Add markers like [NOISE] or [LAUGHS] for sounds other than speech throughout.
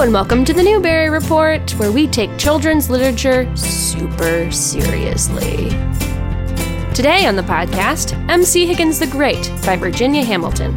and welcome to the Newbery Report, where we take children's literature super seriously. Today on the podcast, M.C. Higgins the Great by Virginia Hamilton.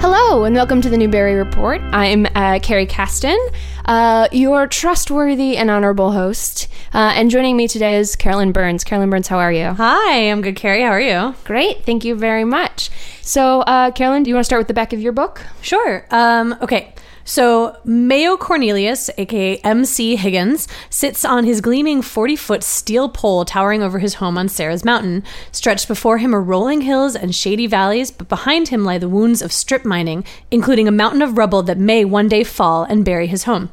Hello, and welcome to the Newbery Report. I'm uh, Carrie Caston, uh, your trustworthy and honorable host. Uh, and joining me today is Carolyn Burns. Carolyn Burns, how are you? Hi, I'm good, Carrie. How are you? Great, thank you very much. So, uh, Carolyn, do you want to start with the back of your book? Sure. Um, okay. So, Mayo Cornelius, aka MC Higgins, sits on his gleaming 40 foot steel pole towering over his home on Sarah's Mountain. Stretched before him are rolling hills and shady valleys, but behind him lie the wounds of strip mining, including a mountain of rubble that may one day fall and bury his home.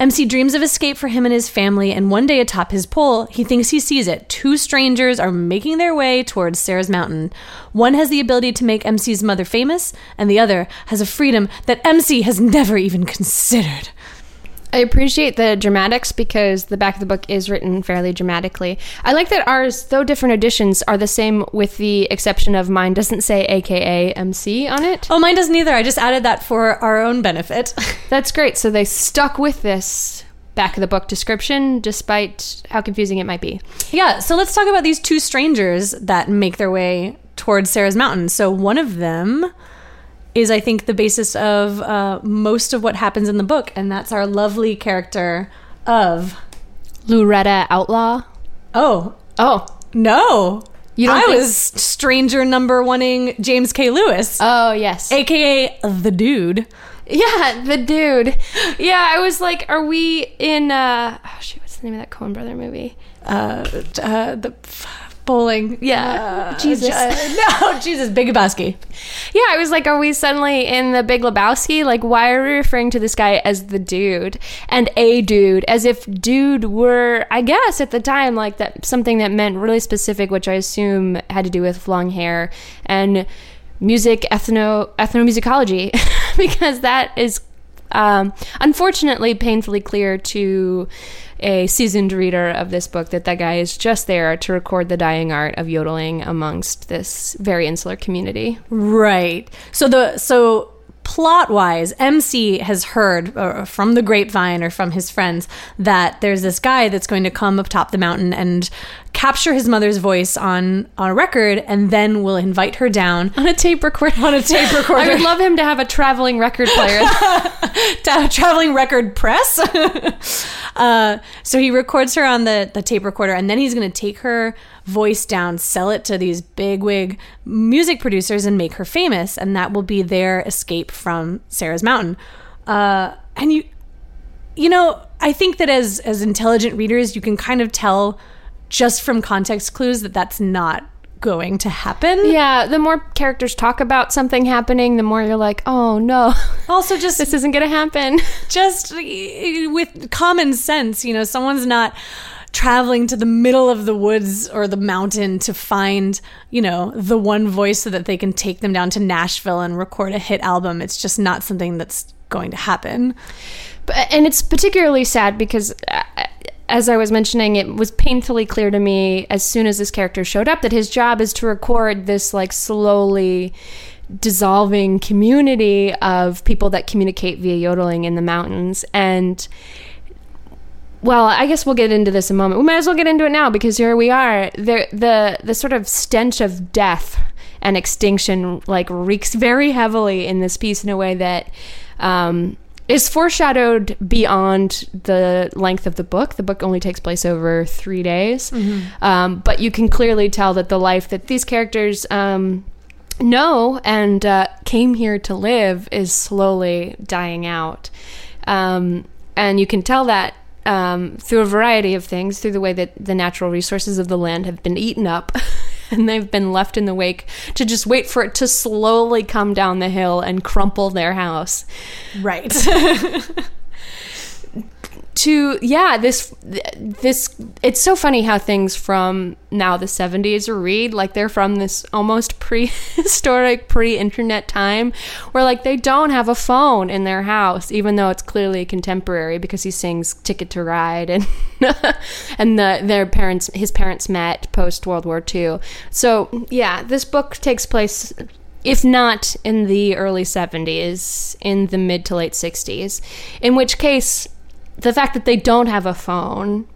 MC dreams of escape for him and his family, and one day atop his pole, he thinks he sees it. Two strangers are making their way towards Sarah's mountain. One has the ability to make MC's mother famous, and the other has a freedom that MC has never even considered. I appreciate the dramatics because the back of the book is written fairly dramatically. I like that ours, though different editions, are the same with the exception of mine doesn't say AKA MC on it. Oh, mine doesn't either. I just added that for our own benefit. [LAUGHS] That's great. So they stuck with this back of the book description despite how confusing it might be. yeah, so let's talk about these two strangers that make their way towards Sarah's mountain. So one of them is, I think, the basis of uh, most of what happens in the book, and that's our lovely character of. Lurhetta Outlaw. Oh, Oh, no. You don't I think- was stranger number oneing James K. Lewis, oh yes. aka the dude. Yeah, the dude. Yeah, I was like, are we in uh oh shoot, what's the name of that Coen brother movie? Uh, uh, the bowling. Yeah. Uh, Jesus. uh, [LAUGHS] no, Jesus, Big Lebowski. Yeah, I was like, are we suddenly in the Big Lebowski? Like, why are we referring to this guy as the dude and a dude, as if dude were, I guess, at the time, like that something that meant really specific, which I assume had to do with long hair and music, ethno ethnomusicology, [LAUGHS] because that is um, unfortunately painfully clear to a seasoned reader of this book that that guy is just there to record the dying art of yodeling amongst this very insular community. Right. So the so plot wise, MC has heard uh, from the grapevine or from his friends that there's this guy that's going to come up top the mountain and capture his mother's voice on on a record, and then will invite her down on a tape recorder. [LAUGHS] on a tape recorder. I would love him to have a traveling record player. [LAUGHS] to have a traveling record press. [LAUGHS] uh, so he records her on the, the tape recorder, and then he's going to take her voice down, sell it to these bigwig music producers, and make her famous. And that will be their escape from Sarah's Mountain. Uh, and you, you know, I think that as as intelligent readers, you can kind of tell just from context clues that that's not going to happen. yeah, the more characters talk about something happening, the more you're like, oh no, Also, just [LAUGHS] this isn't going to happen. just with common sense, you know, someone's not traveling to the middle of the woods or the mountain to find, you know, the one voice so that they can take them down to Nashville and record a hit album. It's just not something that's going to happen. And it's particularly sad because, uh, as I was mentioning, it was painfully clear to me as soon as this character showed up that his job is to record this like slowly dissolving community of people that communicate via yodeling in the mountains and well, I guess we'll get into this in a moment. We might as well get into it now because here we are. The the the sort of stench of death and extinction like reeks very heavily in this piece in a way that um, is foreshadowed beyond the length of the book. The book only takes place over three days, um, but you can clearly tell that the life that these characters um, know and uh, came here to live is slowly dying out. Um, and you can tell that um, through a variety of things, through the way that the natural resources of the land have been eaten up. [LAUGHS] And they've been left in the wake to just wait for it to slowly come down the hill and crumple their house. Right. [LAUGHS] to yeah this this it's so funny how things from now the 70s read like they're from this almost [LAUGHS] prehistoric pre-internet time where like they don't have a phone in their house even though it's clearly contemporary because he sings ticket to ride and [LAUGHS] and the their parents his parents met post world war ii so yeah this book takes place if not in the early 70s, in the mid to late 60s. In which case, the fact that they don't have a phone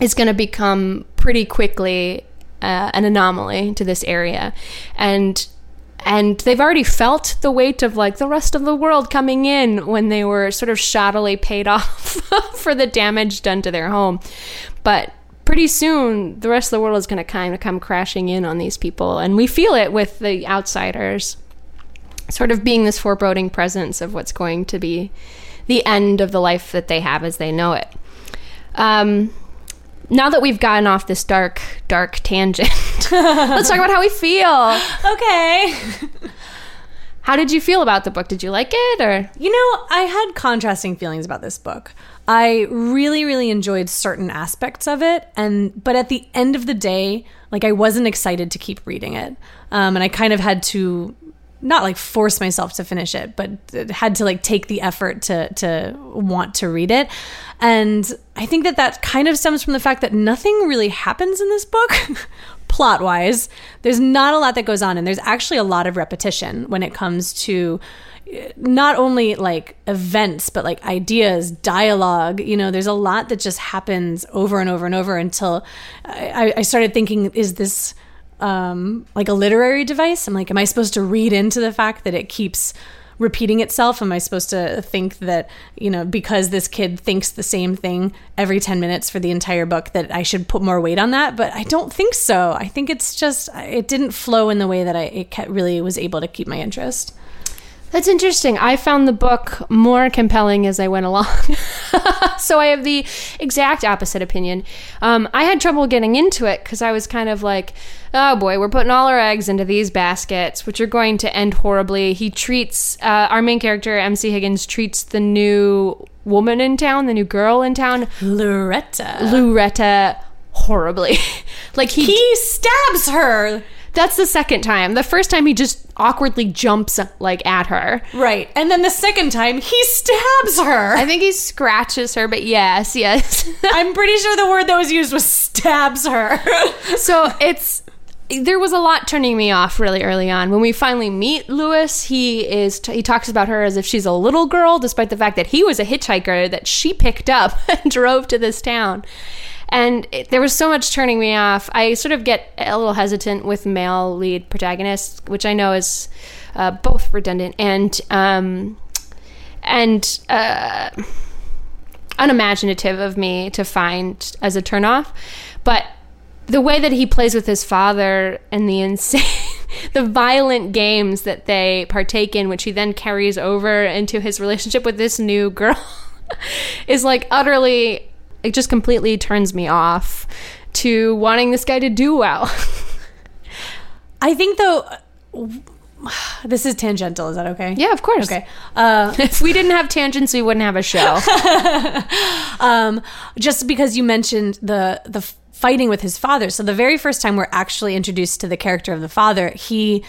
is going to become pretty quickly uh, an anomaly to this area. And and they've already felt the weight of like the rest of the world coming in when they were sort of shoddily paid [LAUGHS] off for the damage done to their home. But pretty soon the rest of the world is going to kind of come crashing in on these people and we feel it with the outsiders sort of being this foreboding presence of what's going to be the end of the life that they have as they know it. Um, now that we've gotten off this dark dark tangent [LAUGHS] let's talk about how we feel. Okay. [LAUGHS] how did you feel about the book? Did you like it or? You know, I had contrasting feelings about this book. I really, really enjoyed certain aspects of it, and but at the end of the day, like I wasn't excited to keep reading it, um, and I kind of had to not like force myself to finish it, but had to like take the effort to to want to read it. And I think that that kind of stems from the fact that nothing really happens in this book. [LAUGHS] Plot wise, there's not a lot that goes on, and there's actually a lot of repetition when it comes to uh, not only like events but like ideas dialogue you know there's a lot that just happens over and over and over until i, I started thinking is this um, like a literary device? I'm like am i supposed to read into the fact that it keeps repeating itself? Am i supposed to think that you know because this kid thinks the same thing every 10 minutes for the entire book that i should put more weight on that? But i don't think so. I think it's just it didn't flow in the way that i it really was able to keep my interest That's interesting. I found the book more compelling as I went along. [LAUGHS] so I have the exact opposite opinion. Um, I had trouble getting into it because I was kind of like, oh boy, we're putting all our eggs into these baskets, which are going to end horribly. He treats, uh, our main character, MC Higgins, treats the new woman in town, the new girl in town, Lurhetta Lurhetta, horribly. [LAUGHS] like he, he stabs her that's the second time. The first time he just awkwardly jumps like at her. Right. And then the second time, he stabs her. I think he scratches her, but yes, yes. [LAUGHS] I'm pretty sure the word that was used was stabs her. [LAUGHS] so it's there was a lot turning me off really early on. When we finally meet Lewis, he is he talks about her as if she's a little girl, despite the fact that he was a hitchhiker that she picked up [LAUGHS] and drove to this town. And it, there was so much turning me off. I sort of get a little hesitant with male lead protagonists, which I know is uh, both redundant and um, and uh, unimaginative of me to find as a turnoff. But the way that he plays with his father and the insane, [LAUGHS] the violent games that they partake in, which he then carries over into his relationship with this new girl, [LAUGHS] is like utterly, it just completely turns me off to wanting this guy to do well. [LAUGHS] I think though [SIGHS] this is tangential, is that okay? yeah, of course. Okay. Uh, [LAUGHS] If we didn't have tangents, we wouldn't have a show. [LAUGHS] um, just because you mentioned the the fighting with his father. So the very first time we're actually introduced to the character of the father, he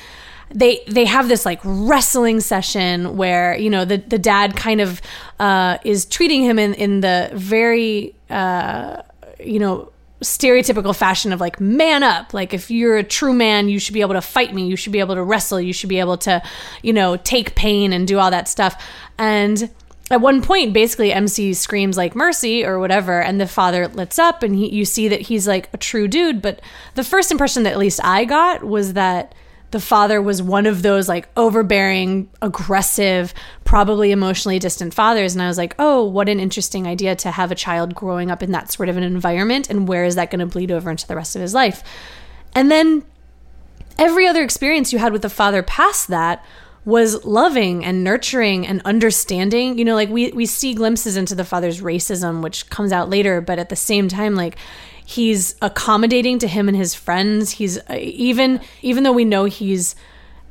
they they have this like wrestling session where you know the the dad kind of uh, is treating him in in the very uh, you know stereotypical fashion of like man up. Like if you're a true man you should be able to fight me. You should be able to wrestle. You should be able to you know take pain and do all that stuff. And at one point basically mc screams like mercy or whatever and the father lets up and he, you see that he's like a true dude. But the first impression that at least i got was that the father was one of those like overbearing aggressive probably emotionally distant fathers. And i was like oh what an interesting idea to have a child growing up in that sort of an environment. And where is that going to bleed over into the rest of his life? And then every other experience you had with the father past that was loving and nurturing and understanding. You know, like we we see glimpses into the father's racism, which comes out later, but at the same time, like he's accommodating to him and his friends. He's uh, even even though we know he's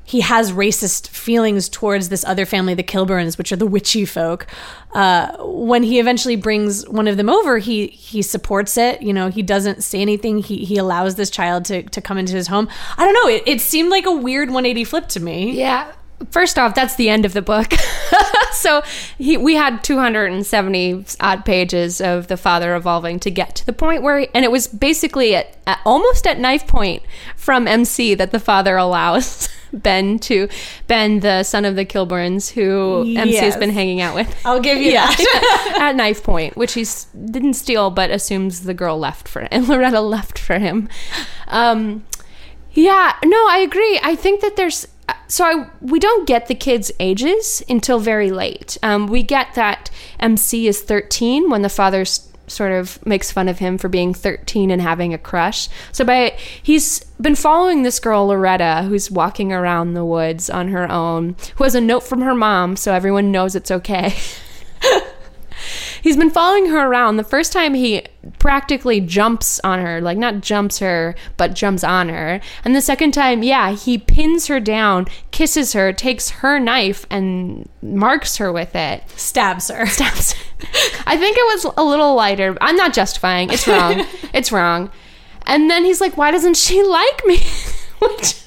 he has racist feelings towards this other family, the Kilburns, which are the witchy folk. Uh, when he eventually brings one of them over, he he supports it. You know, he doesn't say anything. He he allows this child to to come into his home. I don't know. It, it seemed like a weird 180 flip to me. Yeah. First off, that's the end of the book. [LAUGHS] so he, we had 270 odd pages of the father evolving to get to the point where, and it was basically at, at almost at knife point from MC that the father allows [LAUGHS] Ben to Ben, the son of the Kilburns, who MC has been hanging out with. I'll give you that. [LAUGHS] at knife point, which he didn't steal, but assumes the girl left for and Lurhetta left for him. Um, yeah, no, I agree. I think that there's so I we don't get the kids' ages until very late. Um, we get that MC is 13 when the father sort of makes fun of him for being 13 and having a crush. So by he's been following this girl Lurhetta who's walking around the woods on her own, who has a note from her mom so everyone knows it's okay. [LAUGHS] He's been following her around. The first time he practically jumps on her, like not jumps her, but jumps on her. And the second time, yeah, he pins her down, kisses her, takes her knife and marks her with it. Stabs her. [LAUGHS] Stabs. Her. I think it was a little lighter. I'm not justifying. It's wrong. [LAUGHS] it's wrong. And then he's like, "Why doesn't she like me?" [LAUGHS] Which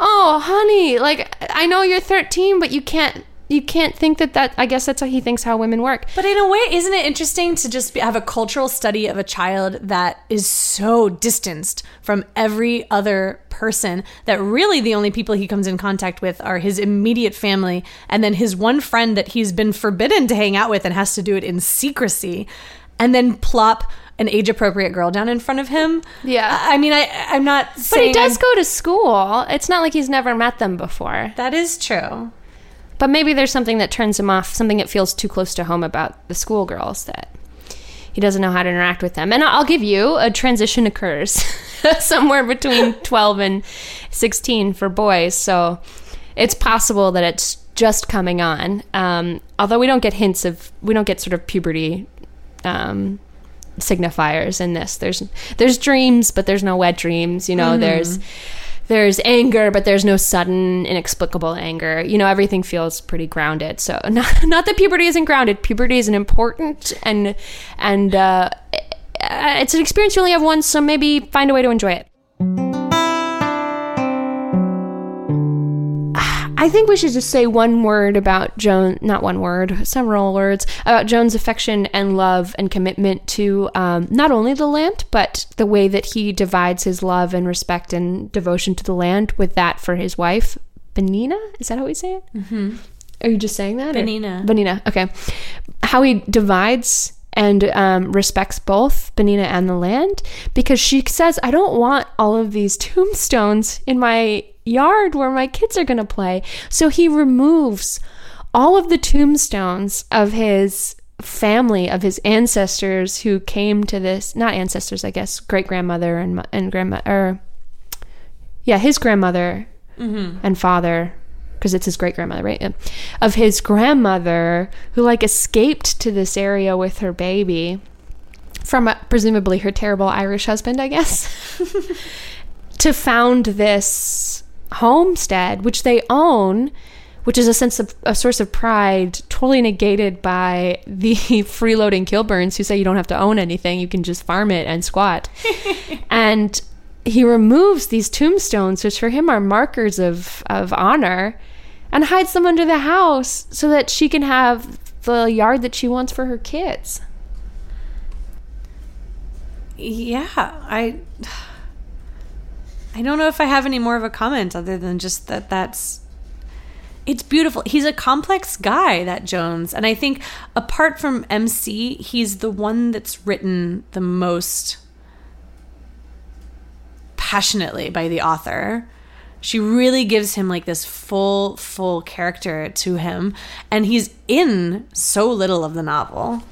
Oh, honey, like I know you're 13, but you can't you can't think that that I guess that's how he thinks how women work. But in a way, isn't it interesting to just be, have a cultural study of a child that is so distanced from every other person that really the only people he comes in contact with are his immediate family and then his one friend that he's been forbidden to hang out with and has to do it in secrecy and then plop an age appropriate girl down in front of him. Yeah. I mean, I, I'm not But he does I'm- go to school. It's not like he's never met them before. That is true. But maybe there's something that turns him off, something that feels too close to home about the schoolgirls that he doesn't know how to interact with them. And I'll give you a transition occurs [LAUGHS] somewhere between [LAUGHS] 12 and 16 for boys. So it's possible that it's just coming on. Um, although we don't get hints of, we don't get sort of puberty um, signifiers in this. There's there's dreams, but there's no wet dreams. You know, there's there's anger, but there's no sudden, inexplicable anger. You know, everything feels pretty grounded. So [LAUGHS] not not that puberty isn't grounded. Puberty is an important and and uh, it's an experience you only have once. So maybe find a way to enjoy it. I think we should just say one word about Joan, not one word, several words about Joan's affection and love and commitment to um, not only the land, but the way that he divides his love and respect and devotion to the land with that for his wife, Banina. Is that how we say it? Mm-hmm. Are you just saying that? or- Banina. Banina. Okay. How he divides and um, respects both Banina and the land because she says, I don't want all of these [LAUGHS] tombstones in my yard where my kids are going to play. So he removes all of the tombstones of his family, of his ancestors who came to this, not ancestors, I guess, great grandmother and, and grandma, or yeah, his grandmother and father, because it's his great grandmother, right? Yeah. Of his grandmother who like escaped to this area with her baby from uh, presumably her terrible Irish husband, I guess, [LAUGHS] to found this homestead, which they own. Which is a sense of a source of pride, totally negated by the [LAUGHS] freeloading Kilburns who say you don't have to own anything, you can just farm it and squat. [LAUGHS] and he removes these tombstones, which for him are markers of, of honor, and hides them under the house so that she can have the yard that she wants for her kids. Yeah, I I don't know if I have any more of a comment other than just that that's it's beautiful. He's a complex guy, that Jones. And I think apart from MC, he's the one that's written the most passionately by the author. She really gives him like this full, full character to him. And he's in so little of the novel.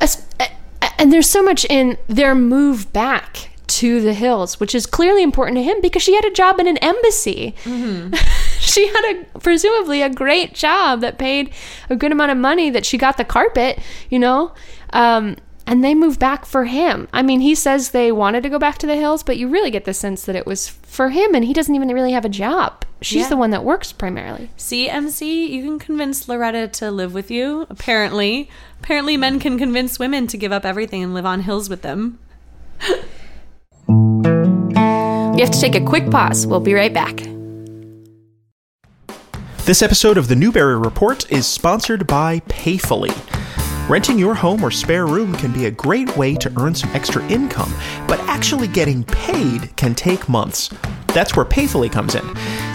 As- eh, eh, and there's so much in their move back to the hills, which is clearly important to him because she had a job in an embassy. [LAUGHS] she had a presumably a great job that paid a good amount of money that she got the carpet, you know. Um, and they moved back for him. I mean, he says they wanted to go back to the hills, but you really get the sense that it was for him, and he doesn't even really have a job. She's Yeah. the one that works primarily. CMC, you can convince Lurhetta to live with you. Apparently, apparently, men can convince women to give up everything and live on hills with them. [LAUGHS] We have to take a quick pause. We'll be right back. This episode of the Newbery Report is sponsored by Payfully. Renting your home or spare room can be a great way to earn some extra income, but actually getting paid can take months. That's where Payfully comes in.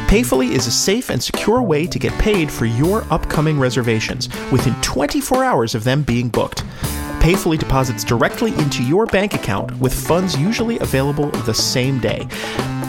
Payfully is a safe and secure way to get paid for your upcoming reservations within 24 hours of them being booked. Payfully deposits directly into your bank account with funds usually available the same day.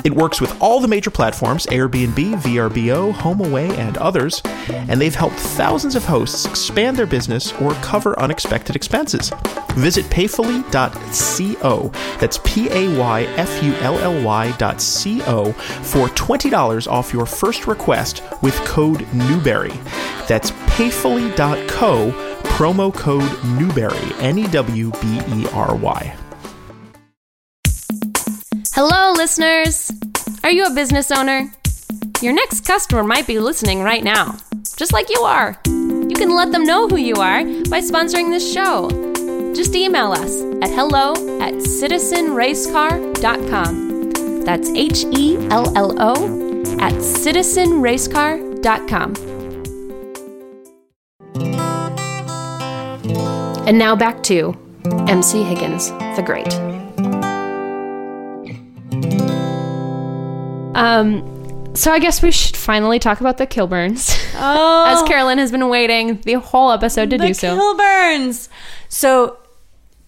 It works with all the major platforms Airbnb, VRBO, HomeAway, and others, and they've helped thousands of hosts expand their business or cover unexpected expenses. Visit payfully.co, that's P A Y F U L L Y.co, for $20 off your first request with code Newbery. That's payfully.co, promo code Newbery, N E W B E R Y. Hello, listeners! Are you a business owner? Your next customer might be listening right now, just like you are. You can let them know who you are by sponsoring this show. Just email us at hello at citizenracecar.com. That's H E L L O at citizenracecar.com. And now back to MC Higgins the Great. Um, so I guess we should finally talk about the Kilburns, [LAUGHS] Oh, as Carolyn has been waiting the whole episode to the do so. Kilburns. So,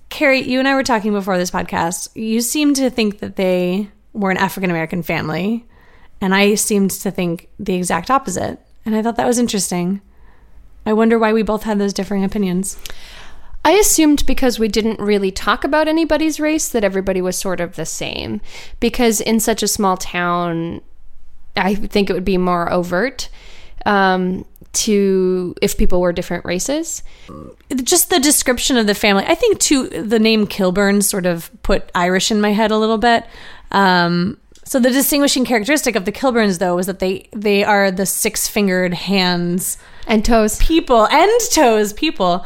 Carrie, you and I were talking before this podcast. You seemed to think that they were an African American family, and I seemed to think the exact opposite. And I thought that was interesting. I wonder why we both had those differing opinions. I assumed because we didn't really talk about anybody's race that everybody was sort of the same. Because in such a small town, I think it would be more overt um, to if people were different races. Just the description of the family. I think too the name Kilburn sort of put Irish in my head a little bit. Um, so the distinguishing characteristic of the Kilburns, though, is that they they are the six fingered hands And toes. people and toes people,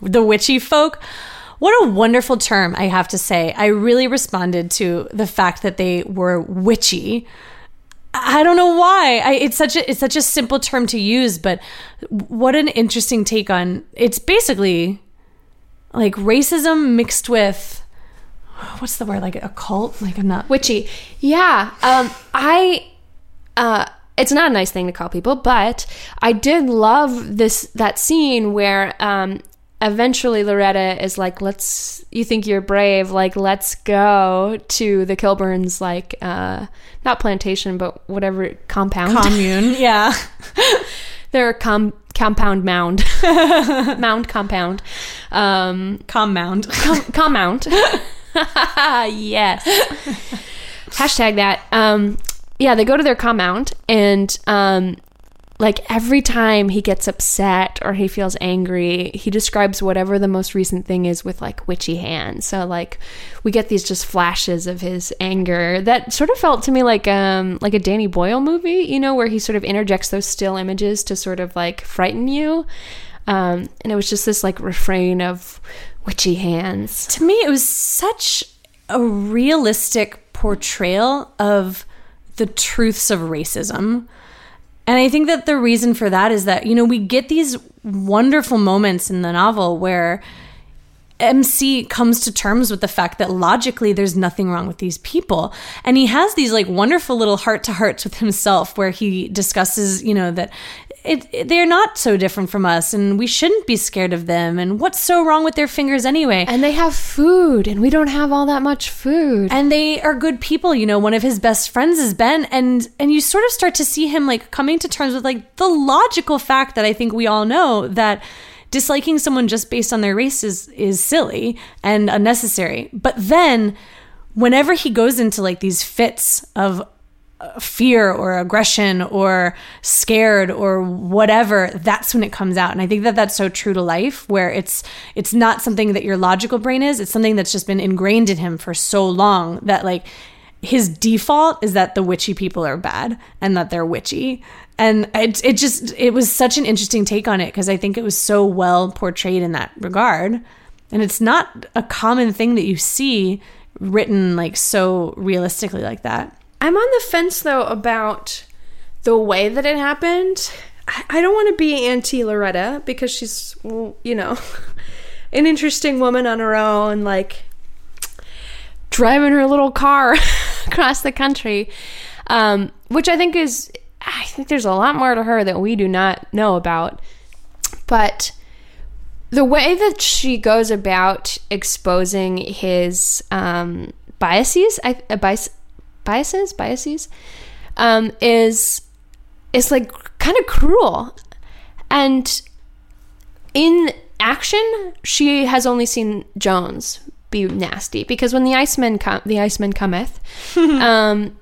the witchy folk. What a wonderful term, I have to say. I really responded to the fact that they were witchy. I don't know why. I, it's such a it's such a simple term to use, but what an interesting take on. It's basically like racism mixed with what's the word like a cult. Like I'm not. Witchy. Yeah. Um, I. Uh, it's not a nice thing to call people, but I did love this that scene where um, eventually Lurhetta is like, "Let's." You think you're brave? Like, let's go to the Kilburns, like, uh, not plantation, but whatever compound. Commune, [LAUGHS] yeah. [LAUGHS] Their com- compound mound, [LAUGHS] mound compound, um, Commound. com- compound. yes. Hashtag that. Um, yeah, they go to their compound, and um, like every time he gets upset or he feels angry, he describes whatever the most recent thing is with like witchy hands. So like we get these just flashes of his anger that sort of felt to me like um like a Danny Boyle movie, you know, where he sort of interjects those still images to sort of like frighten you. Um, and it was just this like refrain of witchy hands. to me it was such a realistic portrayal of the truths of racism and i think that the reason for that is that you know we get these wonderful moments in the novel where MC comes to terms with the fact that logically there's nothing wrong with these people. And he has these like wonderful little heart to hearts with himself where he discusses, you know, that it, it- they're not so different from us and we shouldn't be scared of them. And what's so wrong with their fingers anyway? And they have food, and we don't have all that much food. and they are good people you know one of his best friends is ben and and you sort of start to see him like coming to terms with like the logical fact that i think we all know that disliking someone just based on their race is is silly and unnecessary but then whenever he goes into like these fits of fear or aggression or scared or whatever that's when it comes out. And i think that that's so true to life where it's it's not something that your logical brain is. It's something that's just been ingrained in him for so long that like his default is that the witchy people are bad and that they're witchy. And it, it just it was such an interesting take on it because i think it was so well portrayed in that regard. And it's not a common thing that you see written like so realistically like that I'm on the fence though about the way that it happened. I, I don't want to be anti Lurhetta because she's, you know, [LAUGHS] an interesting woman on her own, like driving her little car [LAUGHS] across the country, um, which I think is, I think there's a lot more to her that we do not know about. But the way that she goes about exposing his um, biases, I, uh, bias, biases, biases, um, is is like kind of cruel, and in action, she has only seen Jones be nasty. Because when the Iceman come, the Iceman cometh, [LAUGHS] um,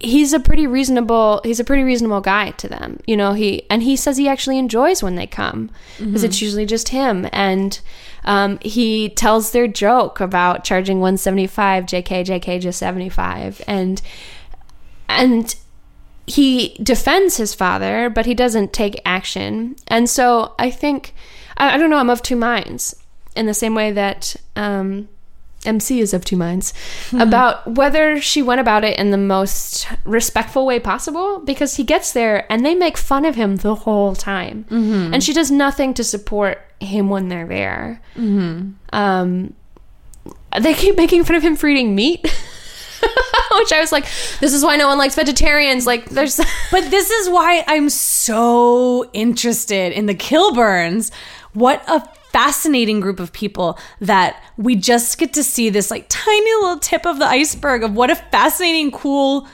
he's a pretty reasonable he's a pretty reasonable guy to them you know he and he says he actually enjoys when they come because it's usually just him. And um, he tells their joke about charging 175 jk jk just 75 and and he defends his father but he doesn't take action. And so i think i, I don't know i'm of two minds in the same way that um, MC is of two minds hmm. about whether she went about it in the most respectful way possible because he gets there and they make fun of him the whole time. Mm-hmm. And she does nothing to support him when they're there. Mm-hmm. Um, they keep making fun of him for eating meat. [LAUGHS] Which I was like, this is why no one likes vegetarians. Like, there's. [LAUGHS] But this is why I'm so interested in the Kilburns. What a fascinating group of people that we just get to see this like tiny little tip of the iceberg of what a fascinating, cool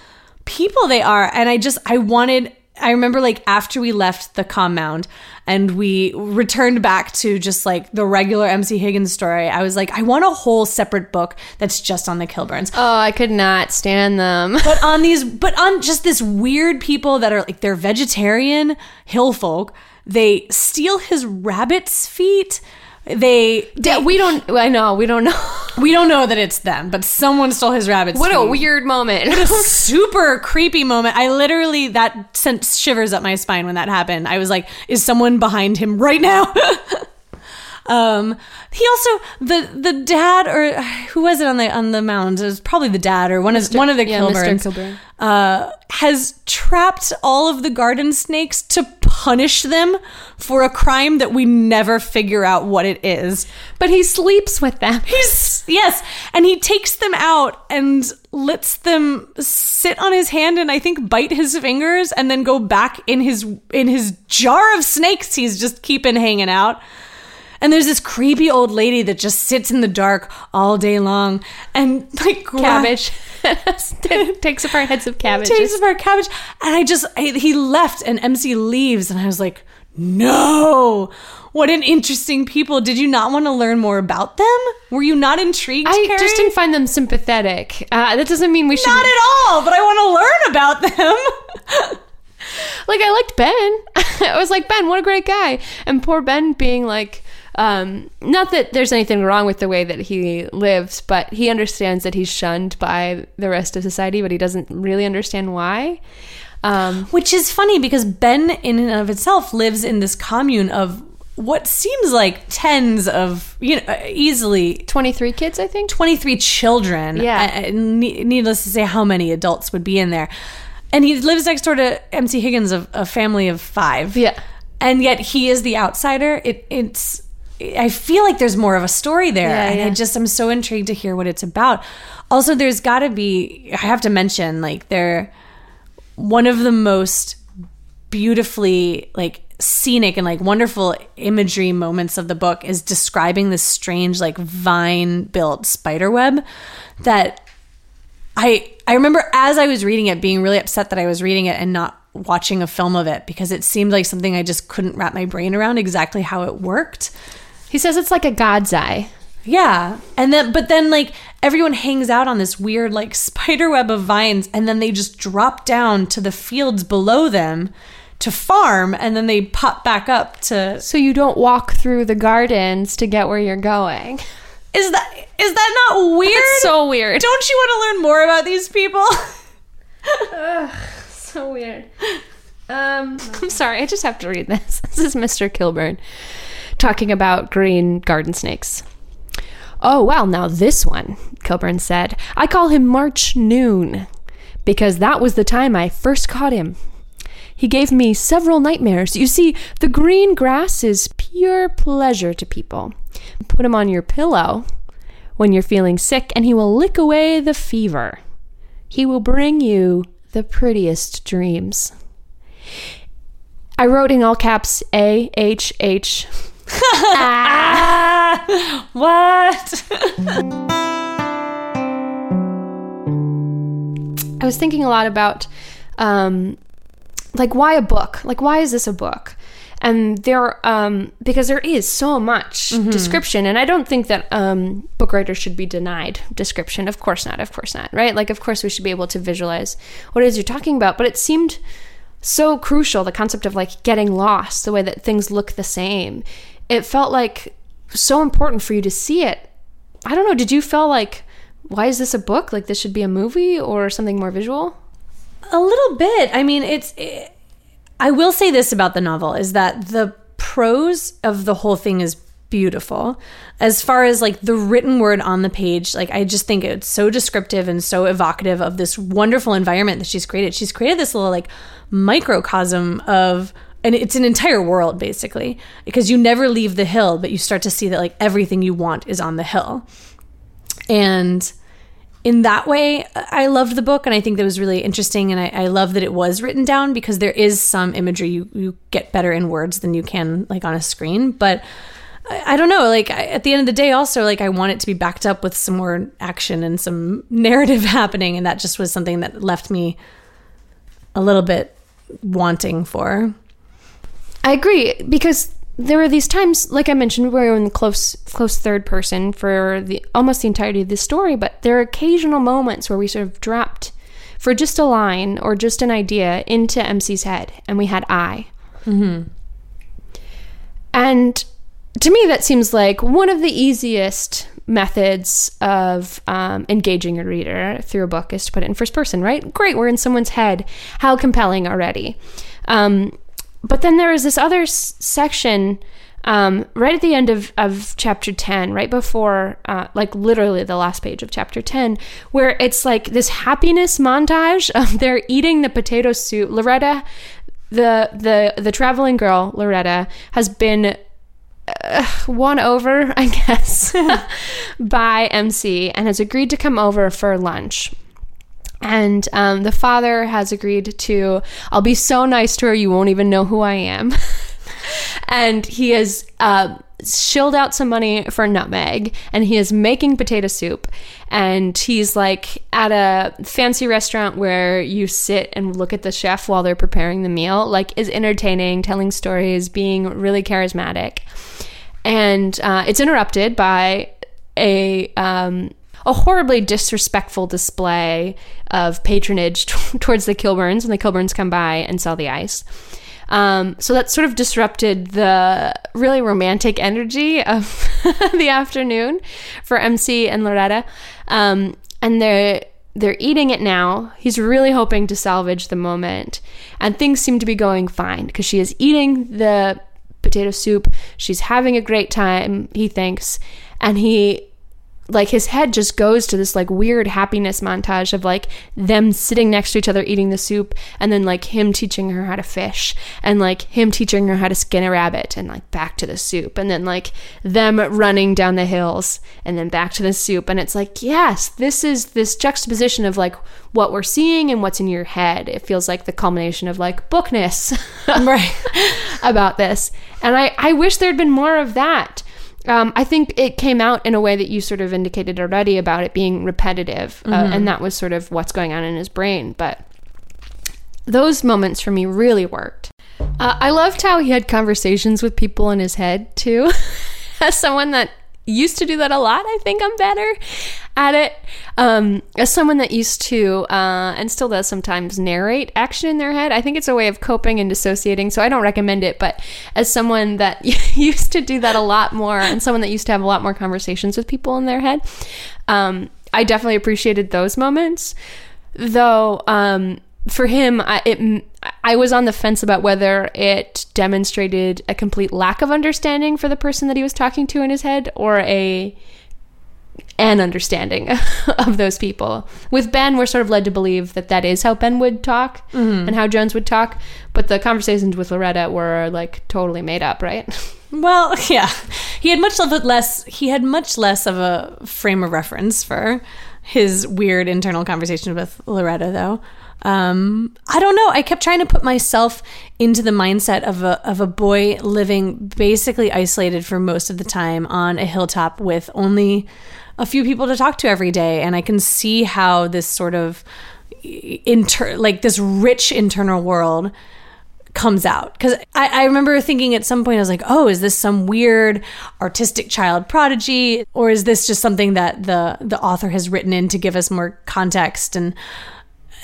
people they are. And I just, I wanted, I remember like after we left the compound and we returned back to just like the regular MC Higgins story, I was like, I want a whole separate book that's just on the Kilburns. Oh, I could not stand them. [LAUGHS] but on these but on just this weird people that are like they're vegetarian hill folk they steal his rabbit's feet they, Yeah, we don't. I know we don't know. [LAUGHS] we don't know that it's them but someone stole his rabbit's What feet. a weird moment. What a [LAUGHS] super creepy moment i literally that sent shivers up my spine when that happened i was like is someone behind him right now [LAUGHS] um he also the the dad or [SIGHS] who was it on the on the mound it was probably the dad or one of one of the yeah, Mr. Kilburns Kilburn. uh, has trapped all of the garden snakes to punish them for a crime that we never figure out what it is. but he sleeps with them. He's yes, and he takes them out and lets them sit on his hand and I think bite his fingers and then go back in his in his jar of snakes he's just keeping hanging out. And there's this creepy old lady that just sits in the dark all day long and like [LAUGHS] cabbage. [LAUGHS] Takes apart heads of cabbage. [LAUGHS] Takes apart cabbage, and I just I, he left, and MC leaves, and I was like, no, what an interesting people. Did you not want to learn more about them? Were you not intrigued? I just didn't find them sympathetic. Uh, that doesn't mean we should. not at all, but I want to learn about them. like I liked Ben. I was like Ben, what a great guy. And poor Ben being like, um, not that there's anything wrong with the way that he lives, but he understands that he's shunned by the rest of society, but he doesn't really understand why. Um, Which is funny because Ben, in and of itself, lives in this commune of what seems like tens of, you know, easily 23 kids, I think. 23 children. Yeah. Needless to say, how many adults would be in there. And he lives next door to MC Higgins, of a family of five. Yeah. And yet he is the outsider. It, it's. I feel like there's more of a story there, Yeah, and I just I'm so intrigued to hear what it's about. Also, there's got to be. I have to mention, like, they're one of the most beautifully like scenic and like wonderful imagery moments of the book is describing this strange like vine built spider web that I I remember as I was reading it being really upset that I was reading it and not watching a film of it because it seemed like something I just couldn't wrap my brain around exactly how it worked. He says it's like a god's eye. Yeah. And then but then like everyone hangs out on this weird like spider web of vines and then they just drop down to the fields below them to farm and then they pop back up to So you don't walk through the gardens to get where you're going. Is that is that not weird? It's so weird. Don't you want to learn more about these people? [LAUGHS] so weird. Um, I'm sorry, I just have to read this. [LAUGHS] This is Mr. Kilburn talking about green garden snakes. Oh, well, now this one, Kilburn said. I call him March Noon because that was the time I first caught him. He gave me several nightmares. You see, the green grass is pure pleasure to people. Put him on your pillow when you're feeling sick, and he will lick away the fever. He will bring you the prettiest dreams. I wrote in all caps A H H. [LAUGHS] What? [LAUGHS] I was thinking a lot about um, like why a book? Like why is this a book? And there, um, because there is so much description, and I don't think that um, book writers should be denied description. Of course not. Of course not. Right? Like, of course we should be able to visualize what it is you're talking about. But it seemed so crucial the concept of like getting lost, the way that things look the same. It felt like so important for you to see it. I don't know. Did you feel like why is this a book? Like this should be a movie or something more visual? A little bit. I mean, it's. It, I will say this about the novel is that the prose of the whole thing is beautiful. As far as like the written word on the page, like I just think it's so descriptive and so evocative of this wonderful environment that she's created. She's created this little like microcosm of and it's an entire world basically because you never leave the hill but you start to see that like everything you want is on the hill. And in that way, I loved the book, and I think that was really interesting. And I, I love that it was written down because there is some imagery you, you get better in words than you can like on a screen. But I, don't know. Like at the end of the day, also like I want it to be backed up with some more action and some [LAUGHS] narrative happening, and that just was something that left me a little bit wanting for. I agree because there were these times, like I mentioned, where we're in the close close third person for the almost the entirety of the story, but there are occasional moments where we sort of dropped for just a line or just an idea into MC's head, and we had I. And to me, that seems like one of the easiest methods of um, engaging a reader through a book is to put it in first person, right? Great, we're in someone's head. How compelling already. Um, but then there is this other s- section um, right at the end of, of chapter 10, right before, uh, like literally the last page of chapter 10, where it's like this happiness montage of [LAUGHS] they're eating the potato soup. Lurhetta, the, the, the traveling girl, Lurhetta, has been won over, [LAUGHS] I guess, [LAUGHS] by MC and has agreed to come over for lunch. And um, the father has agreed to, I'll be so nice to her, you won't even know who I am. [LAUGHS] and he has uh, shilled out some money for nutmeg and he is making potato soup. And he's like at a fancy restaurant where you sit and look at the chef while they're preparing the meal, like, is entertaining, telling stories, being really charismatic and uh, it's interrupted by a um, a horribly disrespectful display of patronage t- [LAUGHS] towards the Kilburns when the Kilburns come by and sell the ice. Um, so that sort of disrupted the really romantic energy of [LAUGHS] the afternoon for MC and Lurhetta. Um, and they're they're eating it now. He's really hoping to salvage the moment, and things seem to be going fine because she is eating the potato soup. She's having a great time, he thinks. And he, like, his head just goes to this, like, weird happiness montage of, like, them sitting next to each other eating the soup, and then, like, him teaching her how to fish, and, like, him teaching her how to skin a rabbit, and, like, back to the soup, and then, like, them running down the hills, and then back to the soup. And it's like, yes, this is this juxtaposition of, like, what we're seeing and what's in your head. It feels like the culmination of, like, bookness. [LAUGHS] Right. [LAUGHS] about this. And I, I wish there'd been more of that. Um, I think it came out in a way that you sort of indicated already about it being repetitive. Uh, and that was sort of what's going on in his brain. But those moments for me really worked. Uh, I loved how he had conversations with people in his head too. [LAUGHS] As someone that used to do that a lot, I think I'm better at it. Um, as someone that used to uh, and still does sometimes narrate action in their head, I think it's a way of coping and dissociating. So I don't recommend it. But as someone that [LAUGHS] used to do that a lot more, and someone that used to have a lot more conversations with people in their head, um, I definitely appreciated those moments. Though um, for him, I, it, I was on the fence about whether it demonstrated a complete lack of understanding for the person that he was talking to in his head, or a an understanding [LAUGHS] of those people. With Ben, we're sort of led to believe that that is how Ben would talk mm-hmm. and how Jones would talk, but the conversations with Lurhetta were like totally made up, right? [LAUGHS] Well, [LAUGHS] yeah, he had much less. He had much less of a frame of reference for his weird internal conversation with Lurhetta, though. Um, I don't know. I kept trying to put myself into the mindset of a of a boy living basically isolated for most of the time on a hilltop with only a few people to talk to every day, and I can see how this sort of inter like this rich internal world comes out. Because I, I, remember thinking at some point i was like oh is this some weird artistic child prodigy? Or is this just something that the the author has written in to give us more context? And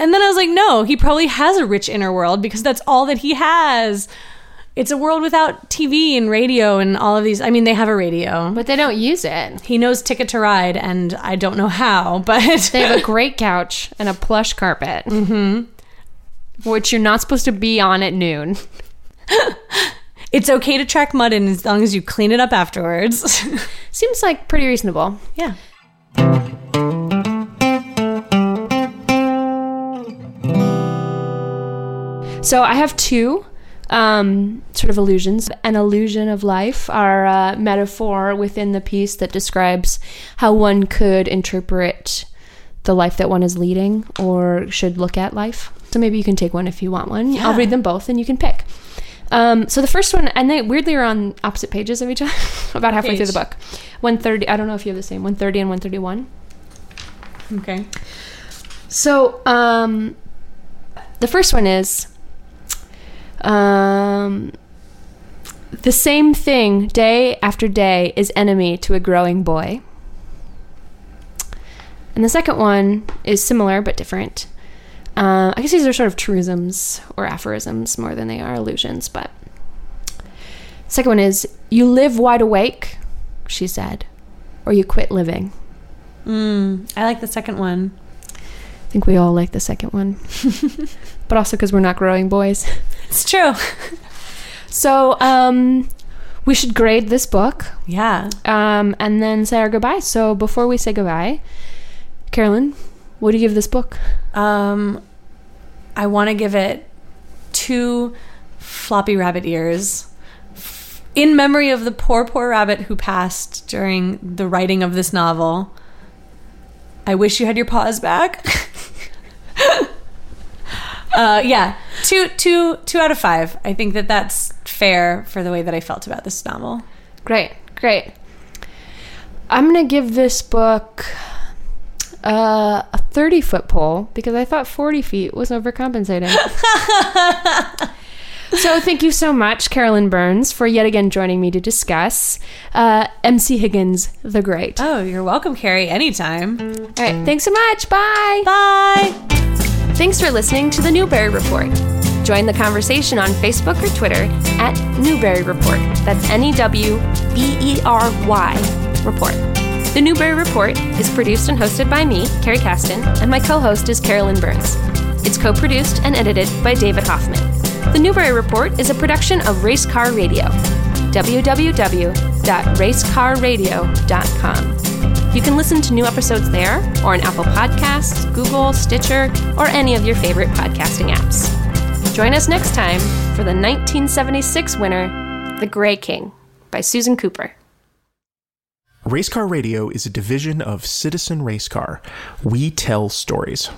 and then i was like no he probably has a rich inner world because that's all that he has it's a world without tv and radio and all of these i mean they have a radio but they don't use it he knows ticket to ride and i don't know how [LAUGHS] but they have a great couch and a plush carpet mm-hmm which you're not supposed to be on at noon. [LAUGHS] it's okay to track mud in as long as you clean it up afterwards. [LAUGHS] Seems like pretty reasonable. Yeah. So I have two um, sort of illusions. An illusion of life, our uh, metaphor within the piece that describes how one could interpret the life that one is leading or should look at life. So maybe you can take one if you want one. Yeah. I'll read them both and you can pick. Um, so the first one, and they weirdly are on opposite pages of each other, [LAUGHS] about halfway Page. through the book. 130, I don't know if you have the same, 130 and 131. Okay. So um, the first one is um, the same thing day after day is enemy to a growing boy. And the second one is similar but different. Uh, I guess these are sort of truisms or aphorisms more than they are illusions, but. Second one is You live wide awake, she said, or you quit living. Mm, I like the second one. I think we all like the second one, [LAUGHS] but also because we're not growing boys. It's true. so, um, we should grade this book. Yeah. Um, and then say our goodbye. So, before we say goodbye, Carolyn, what do you give this book? Um, I want to give it two floppy rabbit ears in memory of the poor, poor rabbit who passed during the writing of this novel. I wish you had your paws back. [LAUGHS] uh, yeah, two, two, two out of five. I think that that's fair for the way that I felt about this novel. Great, great. I'm gonna give this book uh, a 30 foot pole because I thought 40 feet was overcompensating. [LAUGHS] so thank you so much, Carolyn Burns, for yet again joining me to discuss uh, MC Higgins the Great. Oh, you're welcome, Carrie. Anytime. All right. Thanks so much. Bye. Bye. Thanks for listening to the Newbery Report. Join the conversation on Facebook or Twitter at Newbery Report. That's N E W B E R Y Report. The Newbery Report is produced and hosted by me, Carrie Caston, and my co host is Carolyn Burns. It's co produced and edited by David Hoffman. The Newbery Report is a production of Race Car Radio. www.racecarradio.com. You can listen to new episodes there or on Apple Podcasts, Google, Stitcher, or any of your favorite podcasting apps. Join us next time for the 1976 winner, The Gray King by Susan Cooper. Racecar Radio is a division of Citizen Racecar. We tell stories.